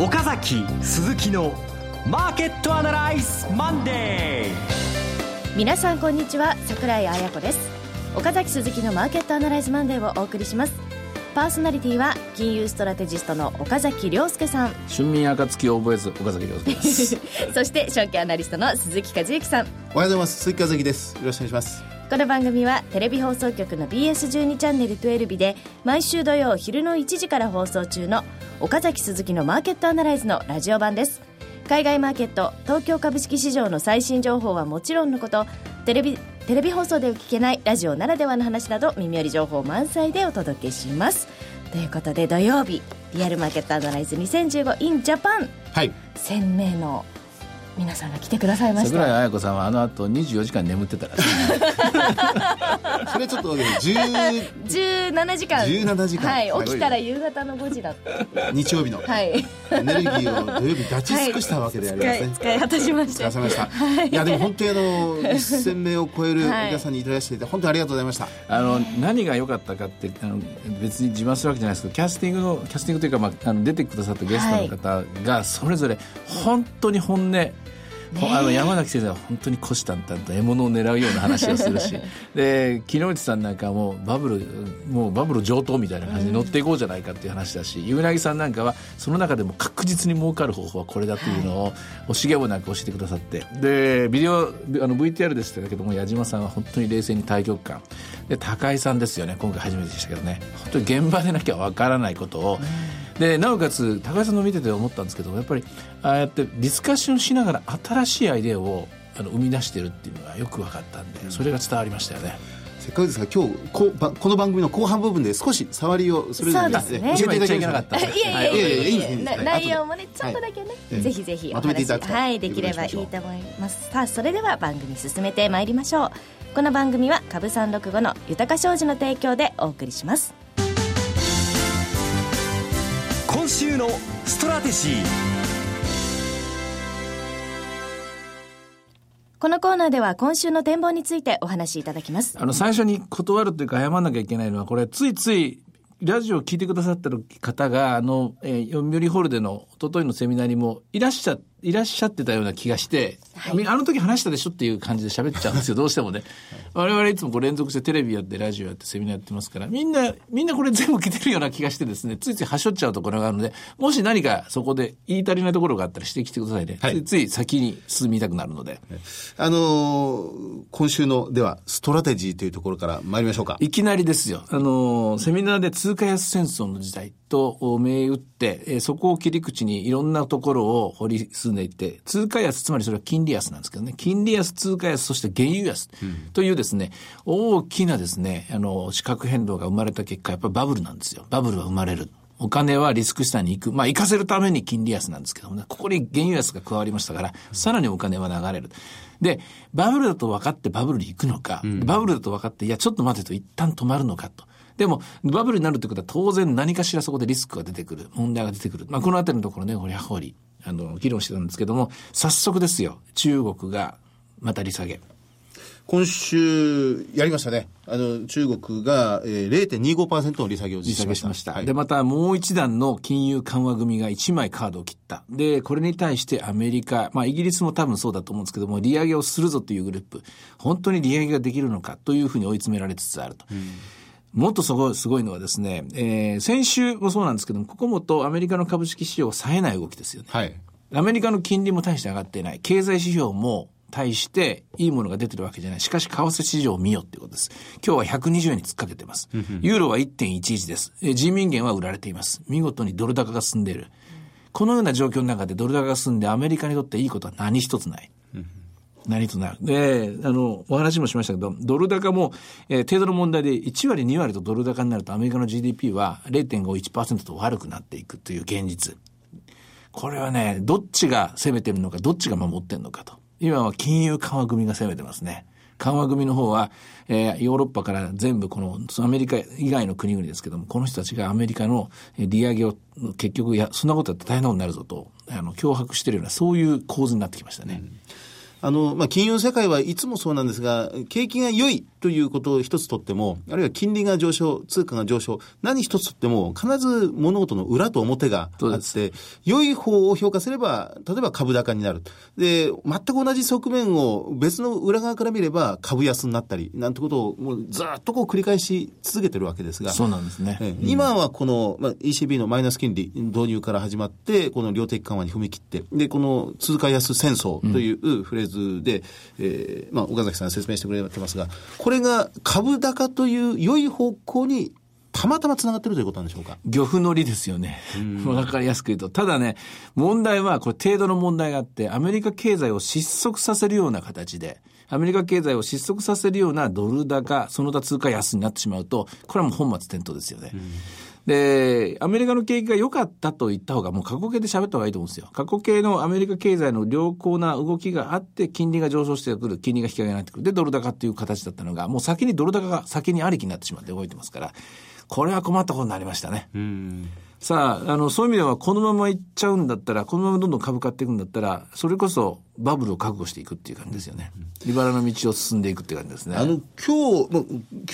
岡崎鈴木のマーケットアナライズマンデー。皆さんこんにちは櫻井彩子です。岡崎鈴木のマーケットアナライズマンデーをお送りします。パーソナリティは金融ストラテジストの岡崎良介さん。春眠暁を覚えず岡崎良介です。そして証券アナリストの鈴木一之さん。おはようございます。鈴木一之です。よろしくお願いしますこの番組はテレビ放送局の BS12 チャンネルトゥエルビで毎週土曜昼の1時から放送中の岡崎鈴木のマーケットアナライズのラジオ版です。海外マーケット東京株式市場の最新情報はもちろんのことテレビテレビ放送で聞けないラジオならではの話など耳寄り情報満載でお届けします。ということで土曜日リアルマーケットアナライズ 2015in ジャパンはい。鮮明の皆さんが来てくださいまし桜井た彩子さんはあの後24時間眠ってたらしい。それちょっと10 17時間。17時間。はい起きたら夕方の5時だった。日曜日のはい。エネルギーを土曜日立ち尽くしたわけでありますね、使い使い果たしました。い、やでも本当にあの1000名を超えるお客さんにいただしてい。て本当にありがとうございました。あの何が良かったかってあの別に自慢するわけじゃないですけどキャスティングのキャスティングというか、まあ、あの出てくださったゲストの方がそれぞれ本当に本音、あの山崎先生は本当に虎視眈々と獲物を狙うような話をするし。で木之内さんなんかはもうバブルもうバブル上等みたいな感じに乗っていこうじゃないかっていう話だし湯柳さんなんかはその中でも確実に儲かる方法はこれだというのを惜しげもなく教えてくださって。でビデオあの VTR でしたけども矢島さんは本当に冷静に対局感で高井さんですよね。今回初めてでしたけどね。本当に現場でなきゃわからないことを、でなおかつ高井さんの見てて思ったんですけどやっぱりああやってディスカッションしながら新しいアイデアをあの生み出してるっていうのがよく分かったんでそれが伝わりましたよね。せっかくですが今日こばこの番組の後半部分で少し触りをそれぞれですね。教えていただけなかったいやいやいやはい。い。や内容もねちょっとだけね、はい。ぜひぜひおまとめてい話ただくと。はいできればいいと思います。さあそれでは番組進めてまいりましょう。この番組は株三六五の豊か商事の提供でお送りします今週のストラテジー。このコーナーでは今週の展望についてお話しいただきます。あの、最初に断るというか謝らなきゃいけないのは、これ、ついつい、ラジオを聞いてくださってる方が、あの、えー、読売ホールでの一昨日のセミナーにもいらっしゃ、いらっしゃってたような気がして、みあの時話したでしょっていう感じで喋っちゃうんですよ、どうしてもね。我々いつもこう連続してテレビやって、ラジオやって、セミナーやってますから、みんな、みんなこれ全部聞いてるような気がしてですね、ついついはしょっちゃうところがあるので、もし何かそこで言い足りないところがあったら指摘してくださいね。はいついつい先に進みたくなるので。あのー今週のではストラテジーというところから参りましょうかいきなりですよ。あの、セミナーで通貨安戦争の時代と銘打って、えーそこを切り口にいろんなところを掘り進んでいって、通貨安、つまりそれは金利安なんですけどね、金利安、通貨安、そして原油安というですね、大きなですね、あの、資格変動が生まれた結果、やっぱりバブルなんですよ。バブルは生まれる。お金はリスク資産に行く。まあ、行かせるために金利安なんですけどもね、ここに原油安が加わりましたから、さらにお金は流れる。で、バブルだと分かってバブルに行くのか、バブルだと分かって、いや、ちょっと待てと一旦止まるのかと。でも、バブルになるということは当然何かしらそこでリスクが出てくる。問題が出てくる。まあ、このあたりのところね、これ、やはり、あの、議論してたんですけども、早速ですよ、中国がまた利下げ。今週やりましたねあの中国が、えー、0.25%の利下げを実施しましたげしました。はいで、またもう一段の金融緩和組が1枚カードを切った。で、これに対してアメリカ、まあイギリスも多分そうだと思うんですけども、利上げをするぞというグループ、本当に利上げができるのかというふうに追い詰められつつあると。もっとすごいすごいのはですね、えー先週もそうなんですけども、ここもとアメリカの株式市場が冴えない動きですよね。はいアメリカの金利も大して上がっていない。経済指標も対していいものが出てるわけじゃない。しかし、為替市場を見よっていうことです。今日は120円に突っかけてます。ユーロは1.11です。えー人民元は売られています。見事にドル高が進んでいる。このような状況の中でドル高が進んでアメリカにとっていいことは何一つない。何となる。で、あの、お話もしましたけど、ドル高も、えー程度の問題で1割、2割とドル高になるとアメリカの GDP は0.51%と悪くなっていくという現実。これはね、どっちが攻めてるのか、どっちが守ってるのかと。今は金融緩和組が攻めてますね。緩和組の方は、えーヨーロッパから全部この、アメリカ以外の国々ですけども、この人たちがアメリカの利上げを結局、いや、そんなことやって大変なことになるぞと、あの、脅迫してるような、そういう構図になってきましたね。あの、まあ、金融世界はいつもそうなんですが、景気が良いということを一つとっても、あるいは金利が上昇、通貨が上昇、何一つとっても、必ず物事の裏と表があって、良い方を評価すれば、例えば株高になる。で、全く同じ側面を別の裏側から見れば株安になったり、なんてことをもうずっとこう繰り返し続けてるわけですが。そうなんですね。うん、今はこの、まあ、ECB のマイナス金利導入から始まって、この量的緩和に踏み切って、で、この通貨安戦争というフレーズで、うん、えー、まあ、岡崎さん説明してくれてますが、これが株高という良い方向にたまたま繋がってるということなんでしょうか？漁夫の利ですよね。わかりやすく言うと。ただね、問題は、これ程度の問題があって、アメリカ経済を失速させるような形で、アメリカ経済を失速させるようなドル高、その他通貨安になってしまうと、これはもう本末転倒ですよね。で、アメリカの景気が良かったと言った方が、もう過去形で喋った方がいいと思うんですよ。過去形のアメリカ経済の良好な動きがあって、金利が上昇してくる、金利が引き上げられてくる。で、ドル高っていう形だったのが、もう先にドル高が先にありきになってしまって動いてますから、これは困ったことになりましたね。うんさあ、あの、そういう意味では、このままいっちゃうんだったら、このままどんどん株買っていくんだったら、それこそ、バブルを覚悟していくっていう感じですよね。利払の道を進んでいくっていう感じですね。あの、今日、ま、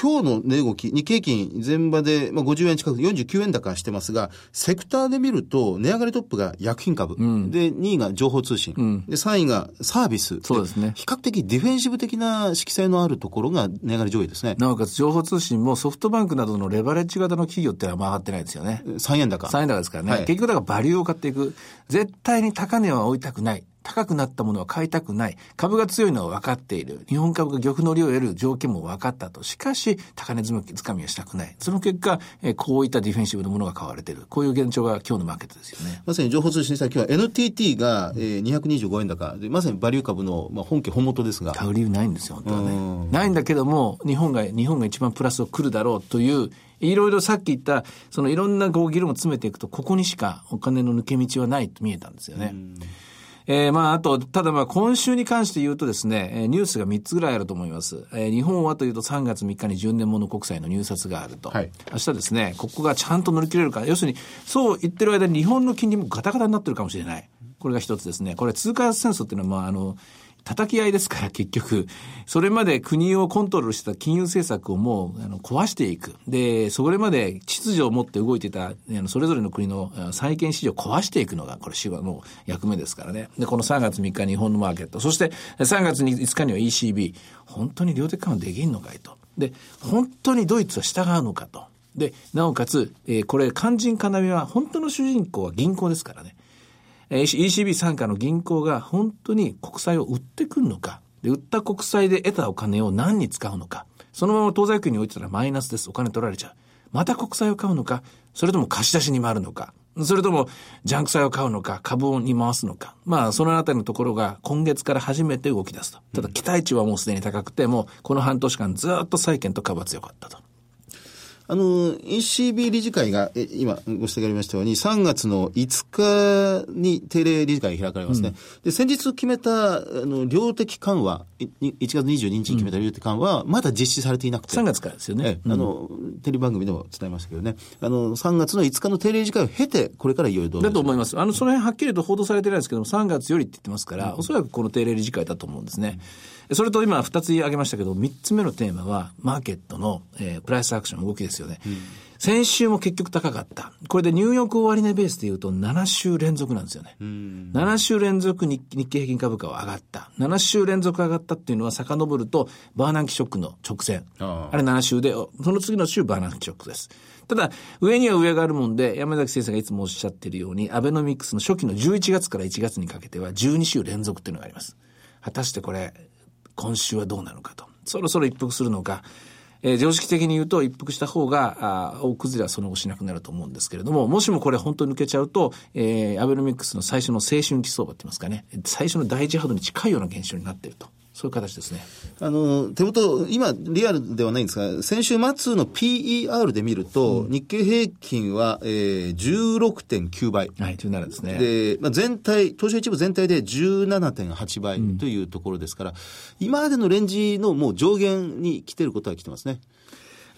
今日の値動き、日経金全場で、まあ、50円近く、49円高してますが、セクターで見ると、値上がりトップが薬品株、うん、で、2位が情報通信、うん、で、3位がサービス。そうですね。比較的ディフェンシブ的な色彩のあるところが値上がり上位ですね。なおかつ、情報通信もソフトバンクなどのレバレッジ型の企業ってのは上がってないですよね。3円高。3円高ですか？らね。はい、結局だからバリューを買っていく。絶対に高値は置いたくない。高くなったものは買いたくない。株が強いのは分かっている。日本株が玉の利を得る条件も分かったと。しかし、高値つかみはしたくない。その結果、えこういったディフェンシブのものが買われている。こういう現状が今日のマーケットですよね。まさに情報通信した今日は NTT が、えー、225円高で、まさにバリュー株の、まあ、本家本元ですが。買う理由ないんですよ、本当はね。ないんだけども、日本が、日本が一番プラスを来るだろうという、いろいろさっき言った、そのいろんなこう議論を詰めていくと、ここにしかお金の抜け道はないと見えたんですよね。えー、まあ、あと、ただまあ、今週に関して言うとですね、ニュースが3つぐらいあると思います。えー、日本はというと3月3日に10年もの国債の入札があると。はい、明日ですね、ここがちゃんと乗り切れるか。要するに、そう言ってる間に日本の金利もガタガタになってるかもしれない。これが一つですね。これ通貨戦争っていうのは、まあ、あの、叩き合いですから結局、それまで国をコントロールしてた金融政策をもうあの壊していく。で、それまで秩序を持って動いてた、あのそれぞれの国の債券市場を壊していくのが、これ、司の役目ですからね。で、この3月3日日本のマーケット、そして3月5日には ECB、本当に量的緩和できんのかいと。で、本当にドイツは従うのかと。で、なおかつ、えー、これ、肝心要は、本当の主人公は銀行ですからね。ECB 傘下の銀行が本当に国債を売ってくるのか、で、売った国債で得たお金を何に使うのか、そのまま当座預金に置いてたらマイナスです。お金取られちゃう。また国債を買うのか、それとも貸し出しに回るのか、それともジャンク債を買うのか、株に回すのか。まあ、そのあたりのところが今月から初めて動き出すと。ただ、期待値はもうすでに高くて、もうこの半年間ずっと債券と株は強かったと。あの、ECB 理事会が、え今ご指摘ありましたように、3月の5日に定例理事会が開かれますね。うん、で、先日決めた、あの、量的緩和、1月22日に決めた量的緩和は、まだ実施されていなくて。3月からですよね。あの、テレビ番組でも伝えましたけどね。あの、3月の5日の定例理事会を経て、これからいよいよどうだと思います。あの、その辺はっきりと報道されてないですけども、3月よりって言ってますから、うん、おそらくこの定例理事会だと思うんですね。それと今2つ言い上げましたけど、3つ目のテーマは、マーケットの、えー、プライスアクション動きですよね。うん先週も結局高かった。これでニューヨーク終値ベースで言うと7週連続なんですよね。7週連続日日経平均株価は上がった。7週連続上がったっていうのは遡るとバーナンキショックの直線。あれ7週で、その次の週バーナンキショックです。ただ、上には上があるもんで、山崎先生がいつもおっしゃっているように、アベノミクスの初期の11月から1月にかけては12週連続っていうのがあります。果たしてこれ、今週はどうなのかと。そろそろ一服するのか、えー、常識的に言うと一服した方が、あ大崩れはその後しなくなると思うんですけれども、もしもこれ本当に抜けちゃうと、えー、アベノミクスの最初の青春期相場って言いますかね、最初の第一波動に近いような現象になっていると。そういう形ですね。あの、手元、今、リアルではないんですが、先週末の PER で見ると、うん、日経平均は、えー、16.9倍。はい、17ですね。で、まあ、全体、東証一部全体で17.8倍というところですから、うん、今までのレンジのもう上限に来てることは来てますね。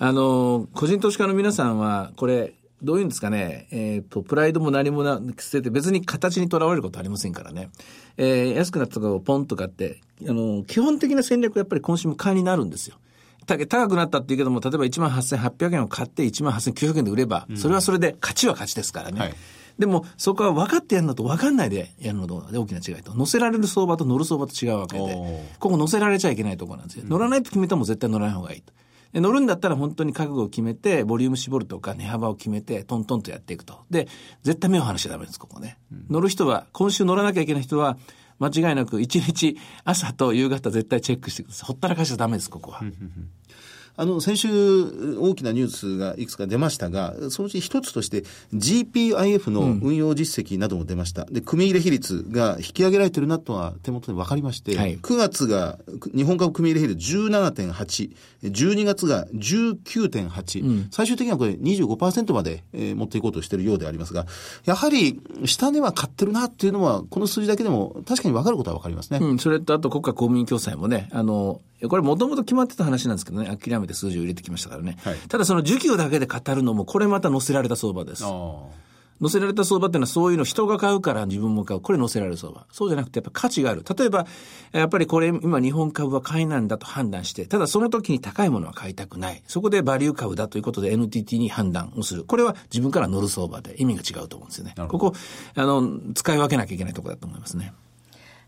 あの、個人投資家の皆さんは、これ、どういうんですかね、えっ、ー、と、プライドも何もな捨てて、別に形にとらわれることありませんからね。えー、安くなったところをポンと買って、あの、基本的な戦略はやっぱり今週も買いになるんですよ。高くなったって言うけども、例えば1万8800円を買って1万8900円で売れば、それはそれで勝ちは勝ちですからね。はいでも、そこは分かってやるのと分かんないでやるのと大きな違いと、乗せられる相場と乗る相場と違うわけで、ここ乗せられちゃいけないところなんですよ。乗らないと決めたらも絶対乗らない方がいいと。で乗るんだったら本当に覚悟を決めて、ボリューム絞るとか値幅を決めて、トントンとやっていくと。で、絶対目を離しちゃダメです、ここね。うん、乗る人は、今週乗らなきゃいけない人は、間違いなく一日朝と夕方絶対チェックしてください。ほったらかしちゃダメです、ここは。あの、先週大きなニュースがいくつか出ましたが、そのうち一つとして GPIF の運用実績なども出ました。うん、で、組入れ比率が引き上げられてるなとは手元で分かりまして、はい、9月が日本株組入れ比率17.8、12月が19.8、うん、最終的にはこれ25%まで、えー、持っていこうとしているようでありますが、やはり下値は買ってるなっていうのは、この数字だけでも確かに分かることは分かりますね。うん、それとあと国家公務員共済もね、あの、これもともと決まってた話なんですけどね、諦めて数字を入れてきましたからね。はい、ただその需給だけで語るのも、これまた載せられた相場です。載せられた相場っていうのはそういうの人が買うから自分も買う。これ載せられる相場。そうじゃなくてやっぱ価値がある。例えば、やっぱりこれ今日本株は買いなんだと判断して、ただその時に高いものは買いたくない。そこでバリュー株だということで NTT に判断をする。これは自分から乗る相場で意味が違うと思うんですよね。ここ、あの、使い分けなきゃいけないところだと思いますね。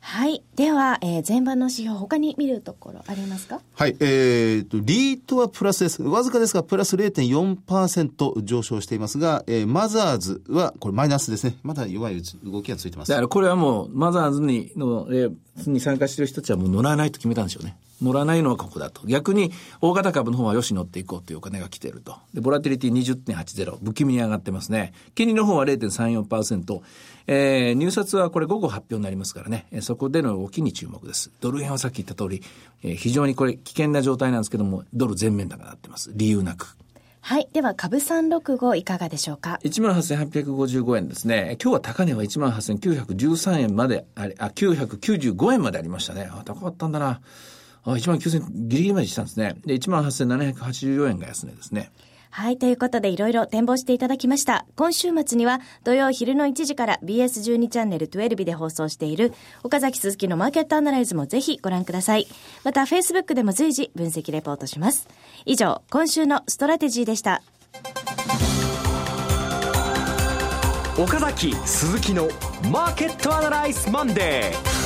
はい。では、えー、前場の指標、他に見るところありますか？はい。えー、と、リートはプラスです。わずかですが、プラス0.4%上昇していますが、えー、マザーズは、これマイナスですね。まだ弱い動きがついてます。だからこれはもう、マザーズに、の、えー、に参加している人たちはもう乗らないと決めたんでしょうね。乗らないのはここだと。逆に、大型株の方はよし乗っていこうというお金が来ていると。で、ボラティリティ20.80、不気味に上がってますね。金利の方は0.34%。えー、入札はこれ午後発表になりますからね。そこでの動きに注目です。ドル円はさっき言った通り、えー、非常にこれ危険な状態なんですけども、ドル全面高になってます。理由なく。はい。では、株365いかがでしょうか ?18,855 円ですね。今日は高値は18,913円まであり、あ、995円までありましたね。あ、高かったんだな。あ、1万9000ギリギリまでしたんですね。で、1万8784円が安値ですね。はい。ということで、いろいろ展望していただきました。今週末には、土曜昼の1時から BS12 チャンネル12で放送している、岡崎鈴木のマーケットアナライズもぜひご覧ください。また、Facebook でも随時分析レポートします。以上、今週のストラテジーでした。岡崎鈴木のマーケットアナライズマンデー。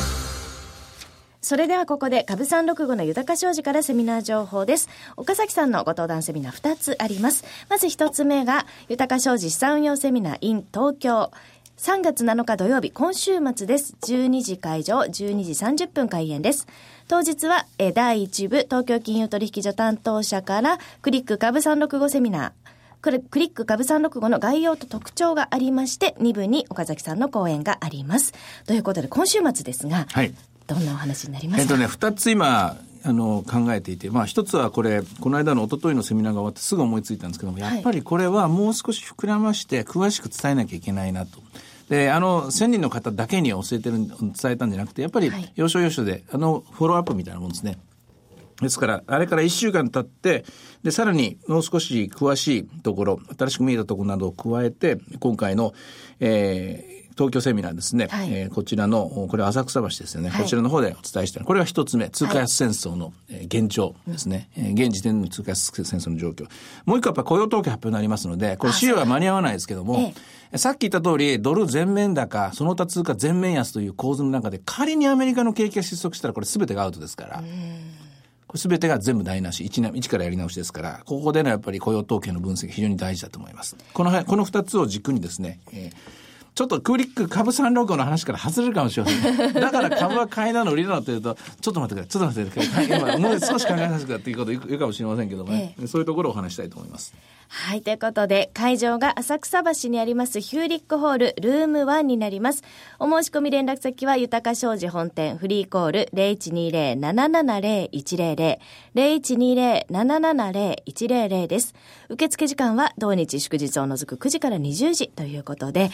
それではここで株三六五の豊商事からセミナー情報です。岡崎さんのご登壇セミナー2つあります。まず1つ目が、豊商事資産運用セミナー in 東京。3月7日土曜日、今週末です。12時開場、12時30分開演です。当日は、え第1部、東京金融取引所担当者から、クリック株365セミナー、クリック株365の概要と特徴がありまして、2部に岡崎さんの講演があります。ということで、今週末ですが、はい、どんなお話になりますか？えっとね、二つ今、あの考えていて、まあ、一つはこれ、この間の一昨日のセミナーが終わってすぐ思いついたんですけども、やっぱりこれはもう少し膨らまして、詳しく伝えなきゃいけないなと。で、あの、1000人の方だけに教えてる、伝えたんじゃなくて、やっぱり、要所要所で、あの、フォローアップみたいなもんですね。ですから、あれから1週間経って、で、さらにもう少し詳しいところ、新しく見えたところなどを加えて、今回の、えー、東京セミナーですね、はい、えー、こちらの、これ浅草橋ですよね、はい、こちらの方でお伝えしたこれが一つ目、通貨安戦争の、え現状ですね、はい、現時点の通貨安戦争の状況。もう一個やっぱ雇用統計発表になりますので、これ資料は間に合わないですけども、さっき言った通り、ドル全面高、その他通貨全面安という構図の中で、仮にアメリカの景気が失速したら、これ全てがアウトですから。これ全てが全部台無し、一一からやり直しですから、ここでのやっぱり雇用統計の分析非常に大事だと思います。この、この二つを軸にですね、えーちょっとクリック株三六の話から外れるかもしれません。だから株は買いなの売りなのって言うと、ちょっと待ってくれ、ちょっと待ってくれ、今、もう少し考えさせてくれっていうこと言うかもしれませんけどもね、ええ、そういうところをお話したいと思います。はい、ということで、会場が浅草橋にありますヒューリックホールルーム1になります。お申し込み連絡先は、豊か商事本店フリーコール0120-770-100、0120-770-100です。受付時間は同日祝日を除く9時から20時ということで、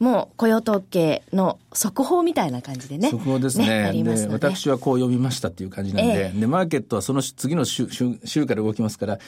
もう雇用統計の速報みたいな感じでね。速報ですね。ねで私はこう読みましたっていう感じなんで、ええ、で、マーケットはその次の週週週から動きますから、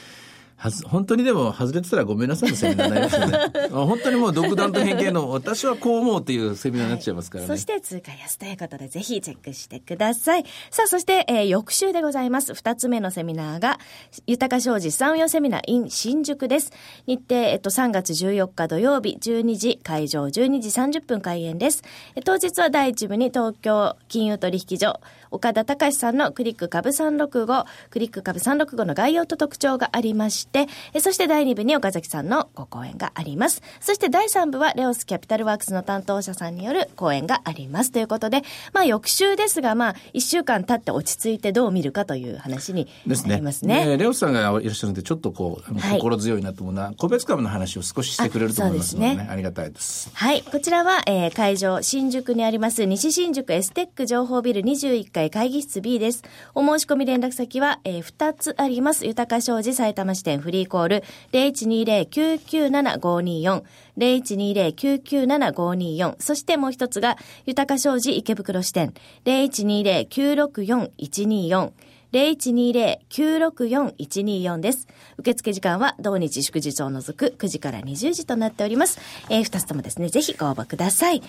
はず、本当にでも外れてたらごめんなさいのセミナーになりますよね。本当にもう独断と偏見の私はこう思うっていうセミナーになっちゃいますからね。そして通貨安ということでぜひチェックしてください。さあ、そして、えー、翌週でございます。二つ目のセミナーが、豊か商事産業セミナー in 新宿です。日程、えっと、3月14日土曜日、12時会場、12時30分開演です。当日は第一部に東京金融取引所、岡田隆さんのクリック株365、クリック株365の概要と特徴がありまして、そして第2部に岡崎さんのご講演があります。そして第3部はレオスキャピタルワークスの担当者さんによる講演があります。ということで、まあ翌週ですが、まあ1週間経って落ち着いてどう見るかという話になりますね。すねレオスさんがいらっしゃるんで、ちょっとこう、心強いなと思うのは、個別株の話を少ししてくれると思いますので、ね、あねありがたいです。はい。こちらは、えー、会場、新宿にあります西新宿エステック情報ビル21階会議室 B です。お申し込み連絡先は、えー、2つあります。豊か商事埼玉支店フリーコール0120-997-524 0120-997-524そしてもう一つが豊か商事池袋支店0120-964-124 0120-964-124です。受付時間は同日祝日を除く9時から20時となっております。えー、2つともですね、ぜひご応募ください。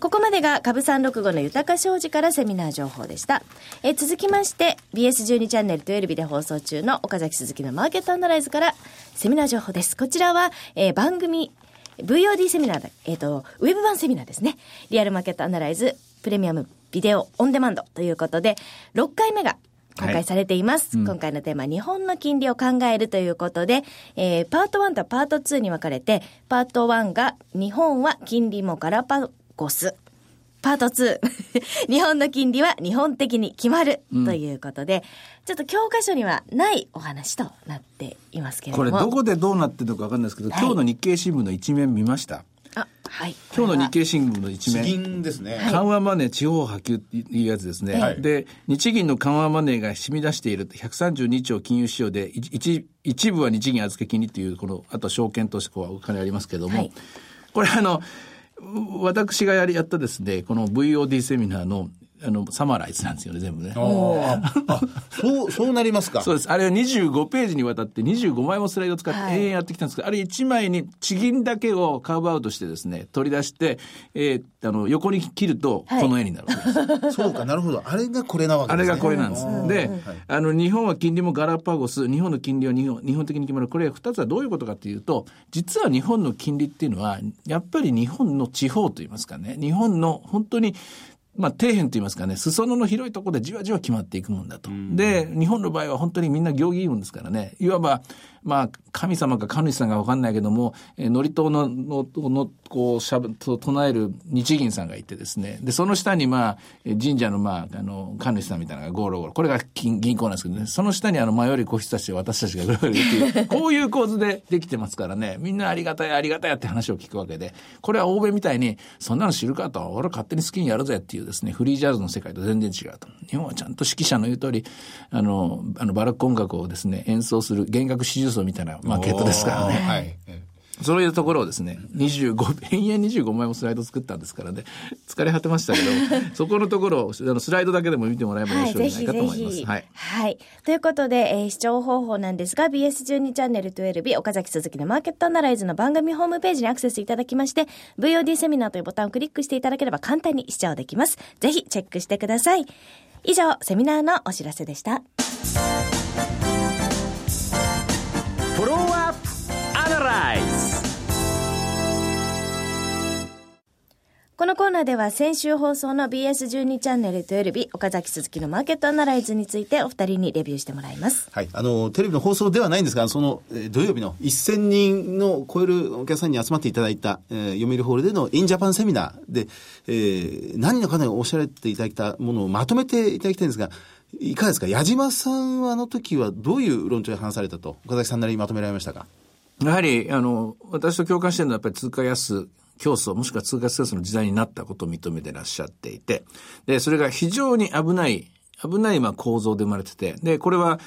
ここまでが株365の豊か商事からセミナー情報でした。えー、続きまして、BS12 チャンネル12日で放送中の岡崎鈴木のマーケットアナライズからセミナー情報です。こちらは、えー、番組 VOD セミナーだえっ、ー、と、ウェブ版セミナーですね。リアルマーケットアナライズプレミアムビデオオンデマンドということで、6回目が公開されています。はいうん、今回のテーマ、日本の金利を考えるということで、えー、パート1とパート2に分かれて、パート1が日本は金利もガラパゴス。パート2。日本の金利は日本的に決まる、ということで、ちょっと教科書にはないお話となっていますけれども。これどこでどうなってるのかわかんないですけど、はい、今日の日経新聞の一面見ましたあ、はい。今日の日経新聞の一面。日銀ですね。緩和マネー地方波及っていうやつですね。はい、で、日銀の緩和マネーが染み出している132兆金融市場で一、一部は日銀預け金利っていう、この、あと証券投資こうお金ありますけれども、はい、これあの、私がやりやったですね、この VOD セミナーのあの、サマライズなんですよね、全部ね。そう、そうなりますか。そうです。あれは25ページにわたって25枚もスライドを使って永遠やってきたんですけど、はい、あれ1枚に地銀だけをカーブアウトしてですね、取り出して、えー、あの、横に切ると、この絵になるわけです。はい、そうか、なるほど。あれがこれなわけですね。あれがこれなんです。で、あの、日本は金利もガラパゴス、日本の金利は日本日本的に決まる。これ2つはどういうことかというと、実は日本の金利っていうのは、やっぱり日本の地方といいますかね、日本の本当にまあ、底辺といいますかね、裾野の広いところでじわじわ決まっていくもんだと。で、日本の場合は本当にみんな行儀いいもんですからね、いわば、まあ、神様か神主さんがわかんないけども、えー、祝詞の、の、の、こう、しゃぶ、と唱える日銀さんがいてですね、で、その下に、まあ、神社の、まあ、あの、神主さんみたいなのがゴロゴロ、これが銀銀行なんですけどね、その下にあの、迷い子羊たち私たちがいるっていう、こういう構図でできてますからね、みんなありがたいありがたいって話を聞くわけで、これは欧米みたいに、そんなの知るかと、俺勝手に好きにやるぜっていうですね、フリージャズの世界と全然違うと。日本はちゃんと指揮者の言う通り、あの、あの、バラック音楽をですね、演奏する弦楽四重奏みたいな、まあ、ケットですからね。はい。そういうところをですね、25、延々25枚もスライド作ったんですからね、疲れ果てましたけど、そこのところを、あのスライドだけでも見てもらえば面白いんじゃないかと思います。はい。はい。ということで、えー、視聴方法なんですが、BS12 チャンネル12日、岡崎鈴木のマーケットアナライズの番組ホームページにアクセスいただきまして、VOD セミナーというボタンをクリックしていただければ簡単に視聴できます。ぜひチェックしてください。以上、セミナーのお知らせでした。フォローアップアナライズこのコーナーでは先週放送の BS12 チャンネル12日、岡崎鈴木のマーケットアナライズについてお二人にレビューしてもらいます。はい。あの、テレビの放送ではないんですが、その、えー、土曜日の1000人の超えるお客さんに集まっていただいた、えー、読売ホールでのインジャパンセミナーで、えー、何のかなりおっしゃられていただいたものをまとめていただきたいんですが、いかがですか？矢島さんはあの時はどういう論調で話されたと、岡崎さんなりにまとめられましたか？やはり、あの、私と共感してるのはやっぱり通貨安競争、もしくは通貨競争の時代になったことを認めてらっしゃっていて、で、それが非常に危ない、危ないまあ構造で生まれてて、で、これは、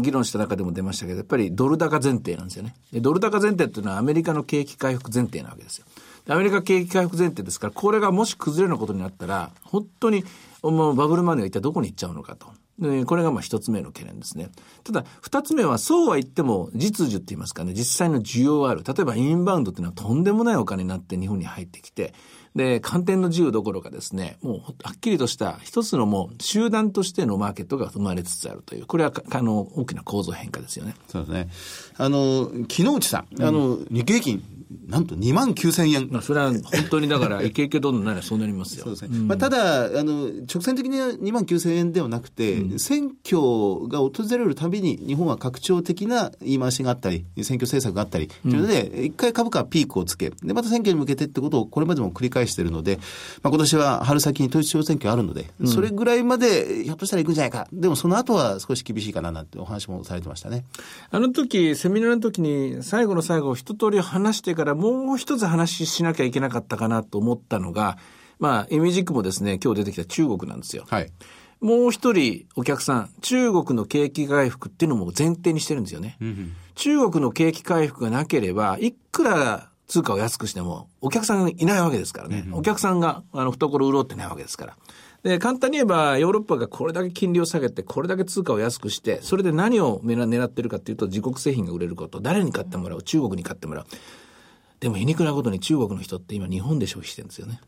議論した中でも出ましたけど、やっぱりドル高前提なんですよね。で、ドル高前提っていうのはアメリカの景気回復前提なわけですよ。アメリカ景気回復前提ですから、これがもし崩れることになったら、本当にもうバブルマネーが一体どこに行っちゃうのかと。でこれがまあ一つ目の懸念ですね。ただ、二つ目は、そうは言っても、実需って言いますかね、実際の需要はある。例えば、インバウンドっていうのはとんでもないお金になって日本に入ってきて、で、観点の自由どころかですね、もうはっきりとした一つのもう集団としてのマーケットが生まれつつあるという、これはあの大きな構造変化ですよね。そうですね。あの、木之内さん、あの、日経平均、なんと2万9000円。まあ、それは本当にだから、イケイケどんどんならそうなりますよ。そうですね。うん、まあ、ただ、あの、直線的には2万9000円ではなくて、うん、選挙が訪れるたびに日本は拡張的な言い回しがあったり、選挙政策があったり、というので、一回株価はピークをつけ、で、また選挙に向けてってことをこれまでも繰り返しているので、まあ、今年は春先に統一地方選挙あるので、それぐらいまでひょっとしたら行くんじゃないか。でもその後は少し厳しいかななんてお話もされてましたね。あの時、セミナーの時に最後の最後一通り話してからもう一つ話しなきゃいけなかったかなと思ったのが、まあ、イメージックもですね、今日出てきた中国なんですよ。はい。もう一人お客さん、中国の景気回復っていうのも前提にしてるんですよね。うんうん、中国の景気回復がなければ、いくら通貨を安くしても、お客さんがいないわけですからね。うんうん、お客さんが、あの、懐潤ってないわけですから。で、簡単に言えば、ヨーロッパがこれだけ金利を下げて、これだけ通貨を安くして、それで何を狙ってるかっていうと、自国製品が売れること、誰に買ってもらう、中国に買ってもらう。でも皮肉なことに中国の人って今日本で消費してるんですよね。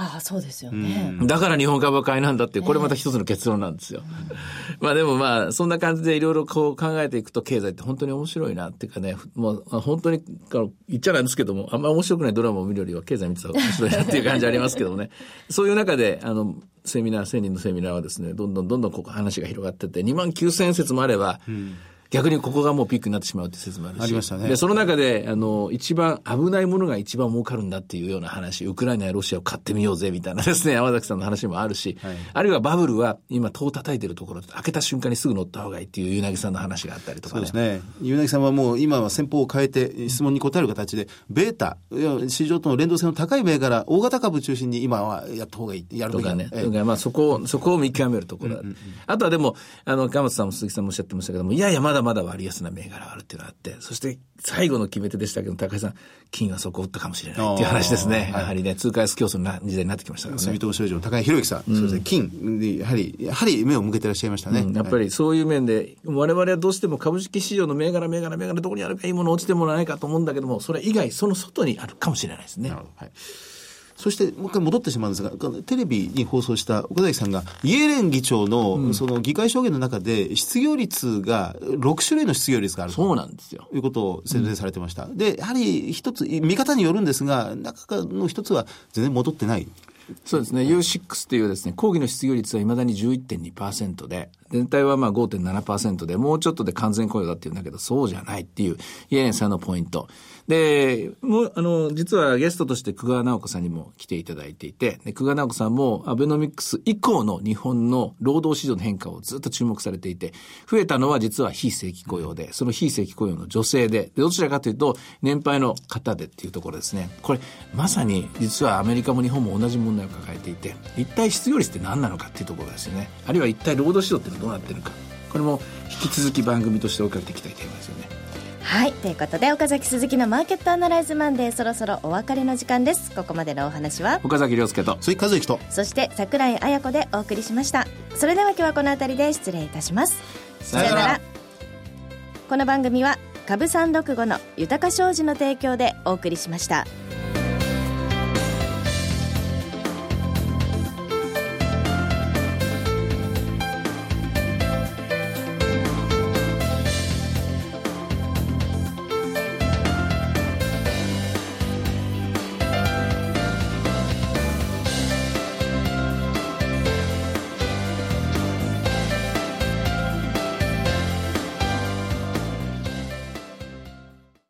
ああ、そうですよね。だから日本株は買いなんだってこれまた一つの結論なんですよ。まあでもまあ、そんな感じでいろいろこう考えていくと、経済って本当に面白いなっていうかね、もう本当に、言っちゃなんですけども、あんまり面白くないドラマを見るよりは経済見てたら面白いなっていう感じありますけどね。そういう中で、あの、セミナー、1000人のセミナーはですね、どんどんどんどんここ話が広がってて、2万9000説もあれば、うん逆にここがもうピークになってしまうって説もあるし。ありましたね。で、その中で、あの、一番危ないものが一番儲かるんだっていうような話、ウクライナやロシアを買ってみようぜみたいなですね、山崎さんの話もあるし、はい、あるいはバブルは今、戸を叩いてるところで、開けた瞬間にすぐ乗った方がいいっていうユナギさんの話があったりとか、ね、そうですね。ユナギさんはもう今は先方を変えて質問に答える形で、ベータ、市場との連動性の高い銘柄、大型株中心に今はやった方がいい、やるとかね。とか、まあそこ、そこを見極めるところだ、うんうんうん、あとはでも、あの、鎌田さんも鈴木さんもおっしゃってましたけども、いやいや、まだまだ割安な銘柄があるっていうのがあって、そして最後の決め手でしたけど、高橋さん、金はそこを打ったかもしれないっていう話ですね。やはりね、通貨安競争の時代になってきましたからね。住友商事の高井宏之さん、そうですね、金で、やはり、やはり目を向けてらっしゃいましたね。やっぱりそういう面で、我々はどうしても株式市場の銘柄、銘柄、銘柄、どこにあるかいいもの落ちてもないかと思うんだけども、それ以外、その外にあるかもしれないですね。はいそしてもう一回戻ってしまうんですが、テレビに放送した岡崎さんが、イエレン議長のその議会証言の中で、失業率が6種類の失業率があるそうなんですよ。いうことを宣伝されてました。うん、で、やはり一つ、見方によるんですが、中の一つは全然戻ってない。そうですね。U6 っていうですね、講義の失業率は未だに11.2%で、全体はまあ5.7%で、もうちょっとで完全雇用だっていうんだけど、そうじゃないっていう、イエレンさんのポイント。で、もう、あの、実はゲストとして久我直子さんにも来ていただいていて、久我直子さんもアベノミクス以降の日本の労働市場の変化をずっと注目されていて、増えたのは実は非正規雇用で、その非正規雇用の女性で、でどちらかというと、年配の方でっていうところですね。これ、まさに実はアメリカも日本も同じ問題を抱えていて、一体失業率って何なのかっていうところですよね。あるいは一体労働市場ってどうなってるか。これも引き続き番組として追いかけていきたいテーマですよね。はい。ということで岡崎鈴木のマーケットアナライズマンデーそろそろお別れの時間です。ここまでのお話は？岡崎亮介と鈴木和之と。そして櫻井彩子でお送りしました。それでは今日はこの辺りで失礼いたします。さよなら。この番組は株三六五の豊か商事の提供でお送りしました。